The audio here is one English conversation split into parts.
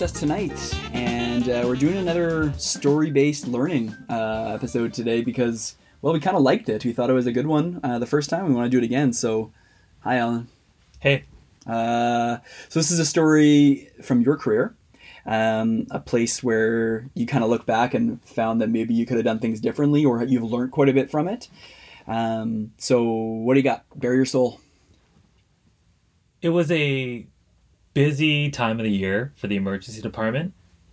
Princess tonight, and uh, we're doing another story-based learning uh, episode today because, well, we kind of liked it. We thought it was a good one uh, the first time. We want to do it again. So, hi, Alan. Hey. Uh, so this is a story from your career, um, a place where you kind of look back and found that maybe you could have done things differently, or you've learned quite a bit from it. Um, so, what do you got? Bare your soul. It was a busy time of the year for the emergency department.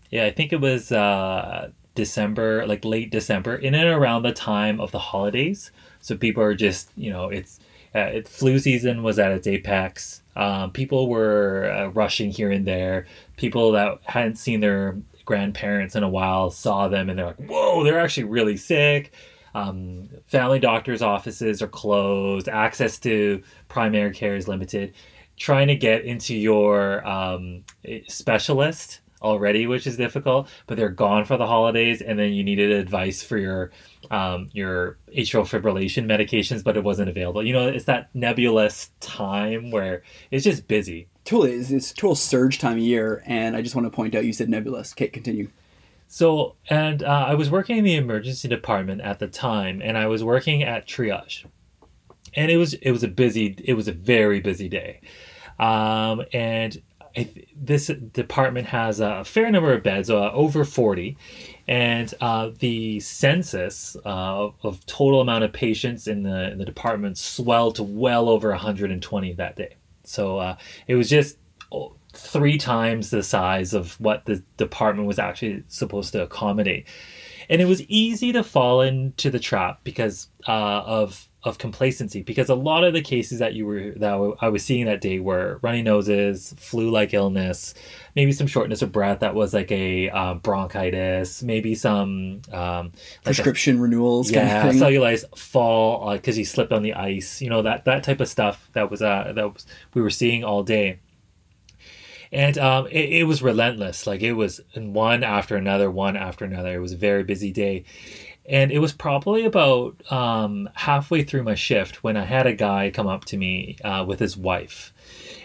Yeah, I think it was uh, December, like late December, in and around the time of the holidays. So people are just, you know, it's uh, it, flu season was at its apex. Um, people were uh, rushing here and there. People that hadn't seen their grandparents in a while saw them and they're like, whoa, they're actually really sick. Um, family doctors' offices are closed. Access to primary care is limited trying to get into your um, specialist already, which is difficult, but they're gone for the holidays, and then you needed advice for your um, your atrial fibrillation medications, but it wasn't available. You know, it's that nebulous time where it's just busy. Totally, it's, it's total surge time of year, and I just want to point out you said nebulous. Okay, continue. So, and uh, I was working in the emergency department at the time, and I was working at triage, and it was it was a busy, it was a very busy day. Um, and this department has a fair number of beds, uh, over 40. And uh, the census uh, of total amount of patients in the, in the department swelled to well over 120 that day. So uh, it was just three times the size of what the department was actually supposed to accommodate. And it was easy to fall into the trap because uh, of of complacency because a lot of the cases that you were that I was seeing that day were runny noses, flu-like illness, maybe some shortness of breath that was like a uh, bronchitis, maybe some um, like prescription a, renewals, yeah, kind of cellulite fall because uh, he slipped on the ice, you know that that type of stuff that was uh, that was we were seeing all day and um, it, it, was relentless. Like it was one after another, one after another. It was a very busy day, and it was probably about um, halfway through my shift when I had a guy come up to me uh, with his wife.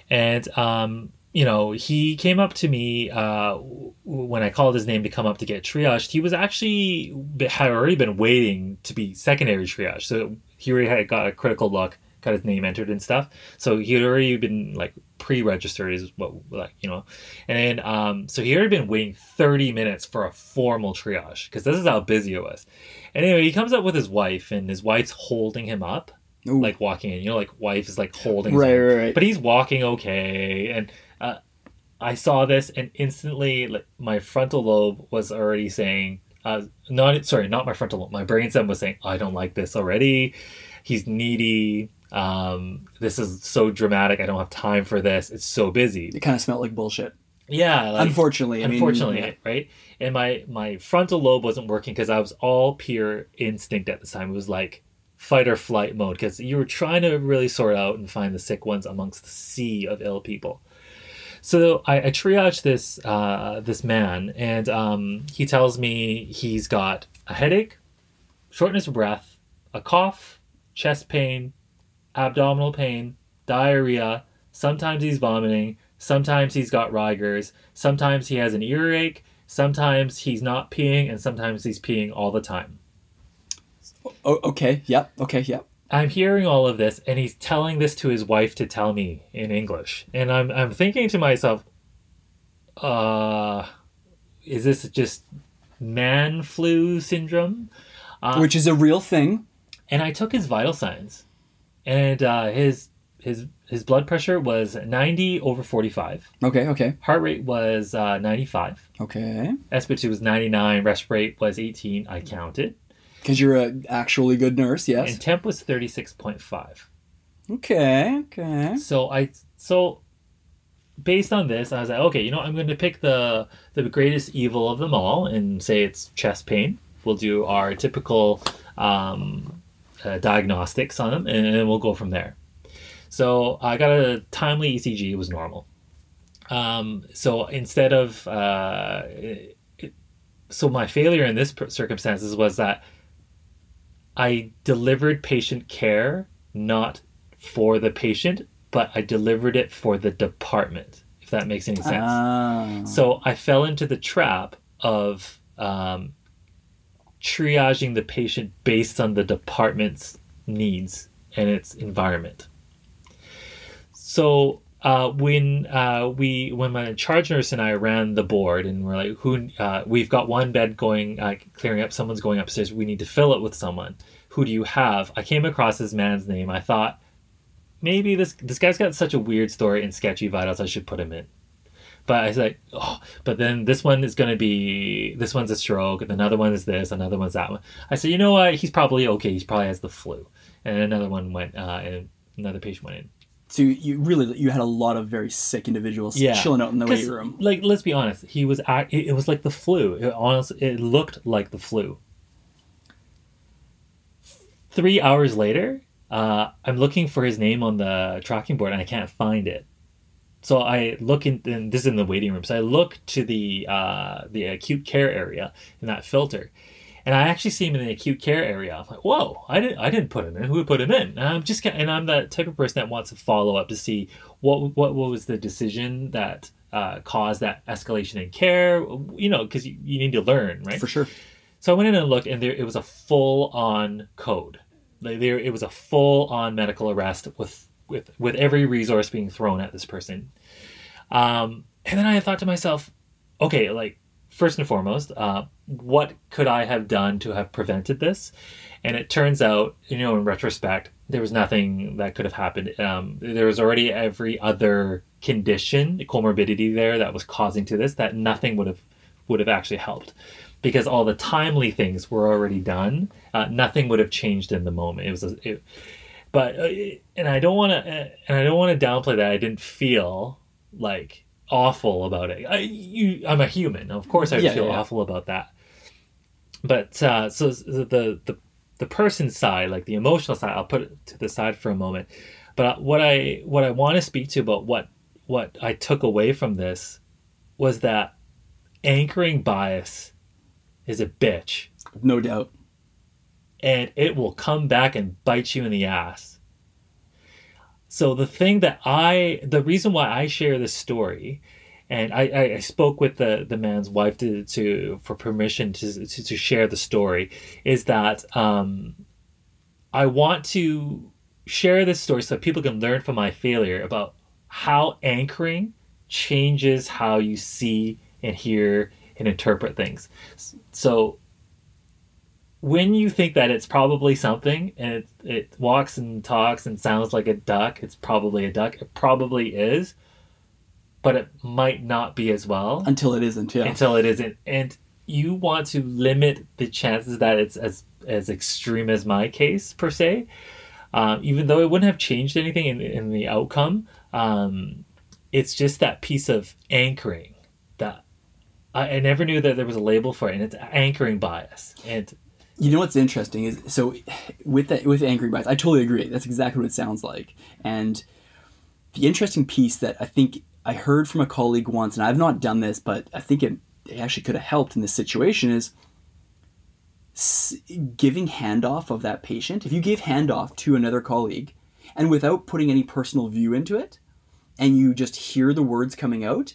And, um, you know, he came up to me uh, when I called his name to come up to get triaged. He was actually had already been waiting to be secondary triage. So he already had got a critical look, got his name entered and stuff. So he had already been like pre-registered is what like you know. And then um so he already been waiting 30 minutes for a formal triage because this is how busy it was. And anyway he comes up with his wife and his wife's holding him up Ooh. like walking in. You know like wife is like holding right, right right. But he's walking okay and uh, i saw this and instantly like my frontal lobe was already saying uh not sorry not my frontal lobe my brainstem was saying i don't like this already. He's needy um, this is so dramatic. I don't have time for this. It's so busy. It kind of smelled like bullshit. Yeah, like, unfortunately. I unfortunately, mean, right? And my my frontal lobe wasn't working because I was all pure instinct at the time. It was like fight or flight mode because you were trying to really sort out and find the sick ones amongst the sea of ill people. So I, I triage this uh, this man, and um, he tells me he's got a headache, shortness of breath, a cough, chest pain, abdominal pain, diarrhea, sometimes he's vomiting, sometimes he's got rigors, sometimes he has an earache, sometimes he's not peeing, and sometimes he's peeing all the time. Oh, okay, yep, okay, yep. I'm hearing all of this, and he's telling this to his wife to tell me in English. And I'm, I'm thinking to myself, uh, is this just man flu syndrome? Uh, Which is a real thing. And I took his vital signs and uh, his his his blood pressure was 90 over 45. Okay, okay. Heart rate was uh, 95. Okay. SpO2 was 99. Resp rate was 18. I counted. Because you're an actually good nurse, yes. And temp was 36.5. Okay, okay. So I so based on this, I was like, okay, you know, I'm going to pick the the greatest evil of them all and say it's chest pain. We'll do our typical um, uh, diagnostics on them, and we'll go from there. So I got a timely ECG; it was normal. Um, so instead of uh, it, so my failure in this circumstances was that I delivered patient care not for the patient, but I delivered it for the department. If that makes any sense. Ah. So I fell into the trap of um, triaging the patient based on the department's needs and its environment. So uh, when uh, we when my charge nurse and I ran the board and we're like, who uh, we've got one bed going uh, clearing up, someone's going upstairs. We need to fill it with someone. Who do you have? I came across this man's name. I thought maybe this this guy's got such a weird story and sketchy vitals. I should put him in. But I was like, oh, but then this one is going to be, this one's a stroke, and another one is this, another one's that one. I said, you know what? He's probably okay. He probably has the flu. And another one went, uh, and another patient went in. So you really you had a lot of very sick individuals Yeah. chilling out in the waiting room. Like, let's be honest. He was, act- it, it was like the flu. It honestly, it looked like the flu. Three hours later, uh, I'm looking for his name on the tracking board and I can't find it. So I look in, and this is in the waiting room. So I look to the uh, the acute care area in that filter, and I actually see him in the acute care area. I'm like, whoa! I didn't I didn't put him in. Who put him in? And I'm just and I'm that type of person that wants to follow up to see what what what was the decision that uh, caused that escalation in care. You know, because you, you need to learn, right? For sure. So I went in and looked, and there it was a full on code. Like there, it was a full on medical arrest with with with every resource being thrown at this person. Um, and then I thought to myself, okay, like first and foremost, uh, what could I have done to have prevented this? And it turns out, you know, in retrospect, there was nothing that could have happened. Um, there was already every other condition, comorbidity there that was causing to this that nothing would have would have actually helped because all the timely things were already done. Uh, nothing would have changed in the moment. It was, a, it, but uh, and I don't want to, and I don't want to downplay that. I didn't feel like awful about it. I, you, I'm a human, of course. I Yeah, feel yeah, yeah. awful about that. But uh, so the the the person side, like the emotional side, I'll put it to the side for a moment. But what I what I want to speak to about what what I took away from this was that anchoring bias is a bitch No doubt. And it will come back and bite you in the ass. So the thing that I, the reason why I share this story, and I, I, spoke with the, the man's wife to, to for permission to, to, to share the story, is that um, I want to share this story so people can learn from my failure about how anchoring changes how you see and hear and interpret things. So when you think that it's probably something and it, it walks and talks and sounds like a duck, it's probably a duck. It probably is, but it might not be as well Until it isn't, yeah. until it isn't. And you want to limit the chances that it's as as extreme as my case per se. Um, even though it wouldn't have changed anything in, in the outcome, um, it's just that piece of anchoring that I, I never knew that there was a label for it, and it's anchoring bias. And You know what's interesting is so with that with anchoring bias, I totally agree. That's exactly what it sounds like. And the interesting piece that I think I heard from a colleague once, and I've not done this, but I think it, it actually could have helped in this situation is giving handoff of that patient. If you gave handoff to another colleague, and without putting any personal view into it, and you just hear the words coming out,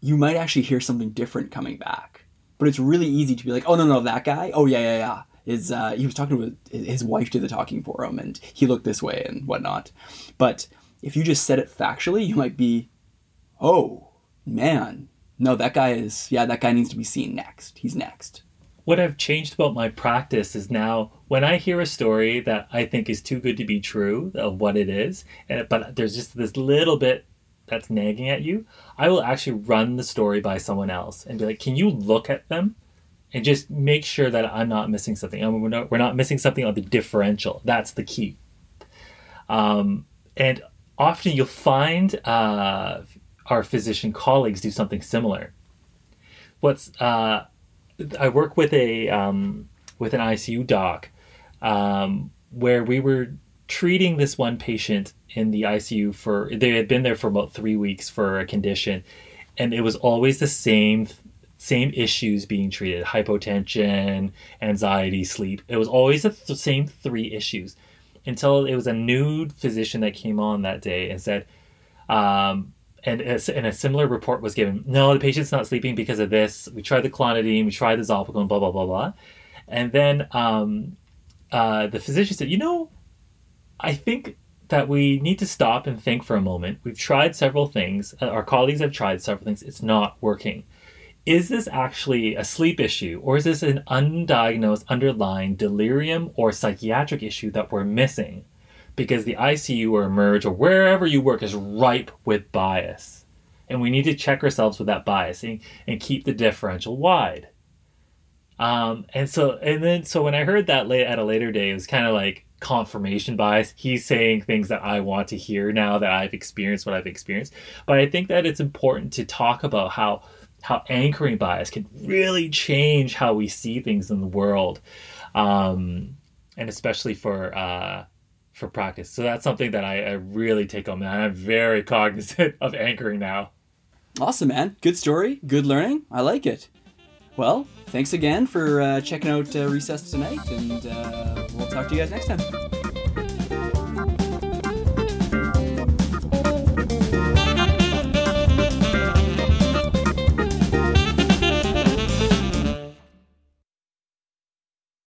you might actually hear something different coming back. But it's really easy to be like, oh no no that guy, oh yeah yeah yeah, is uh, he was talking to his wife did the talking for him, and he looked this way and whatnot. But if you just said it factually, you might be, oh man, no that guy is yeah that guy needs to be seen next. He's next. what I've changed about my practice is now when I hear a story that I think is too good to be true of what it is, but there's just this little bit that's nagging at you, I will actually run the story by someone else and be like, "Can you look at them and just make sure that I'm not missing something? And we're not, we're not missing something on the differential. That's the key." Um, and often you'll find uh, our physician colleagues do something similar. What's uh, I work with a um, with an ICU doc um, where we were treating this one patient in the ICU for they had been there for about three weeks for a condition, and it was always the same same issues being treated: hypotension, anxiety, sleep. It was always the th- same three issues until it was a new physician that came on that day and said. Um, and, a, and a similar report was given. No, the patient's not sleeping because of this. We tried the clonidine, we tried the zolpidem, blah blah blah blah. And then um, uh, the physician said, "You know, I think that we need to stop and think for a moment. We've tried several things. Uh, our colleagues have tried several things. It's not working. Is this actually a sleep issue, or is this an undiagnosed underlying delirium or psychiatric issue that we're missing?" because the ICU or emerge or wherever you work is ripe with bias. And we need to check ourselves with that bias and, and keep the differential wide. Um, and so, and then, so when I heard that late at a later day, it was kind of like confirmation bias. He's saying things that I want to hear now that I've experienced what I've experienced. But I think that it's important to talk about how how anchoring bias can really change how we see things in the world, um, and especially for uh, for practice. So that's something that I, I really take on, And I'm very cognizant of anchoring now. Awesome, man. Good story. Good learning. I like it. Well, thanks again for uh, checking out uh, Recess tonight, and uh, we'll talk to you guys next time.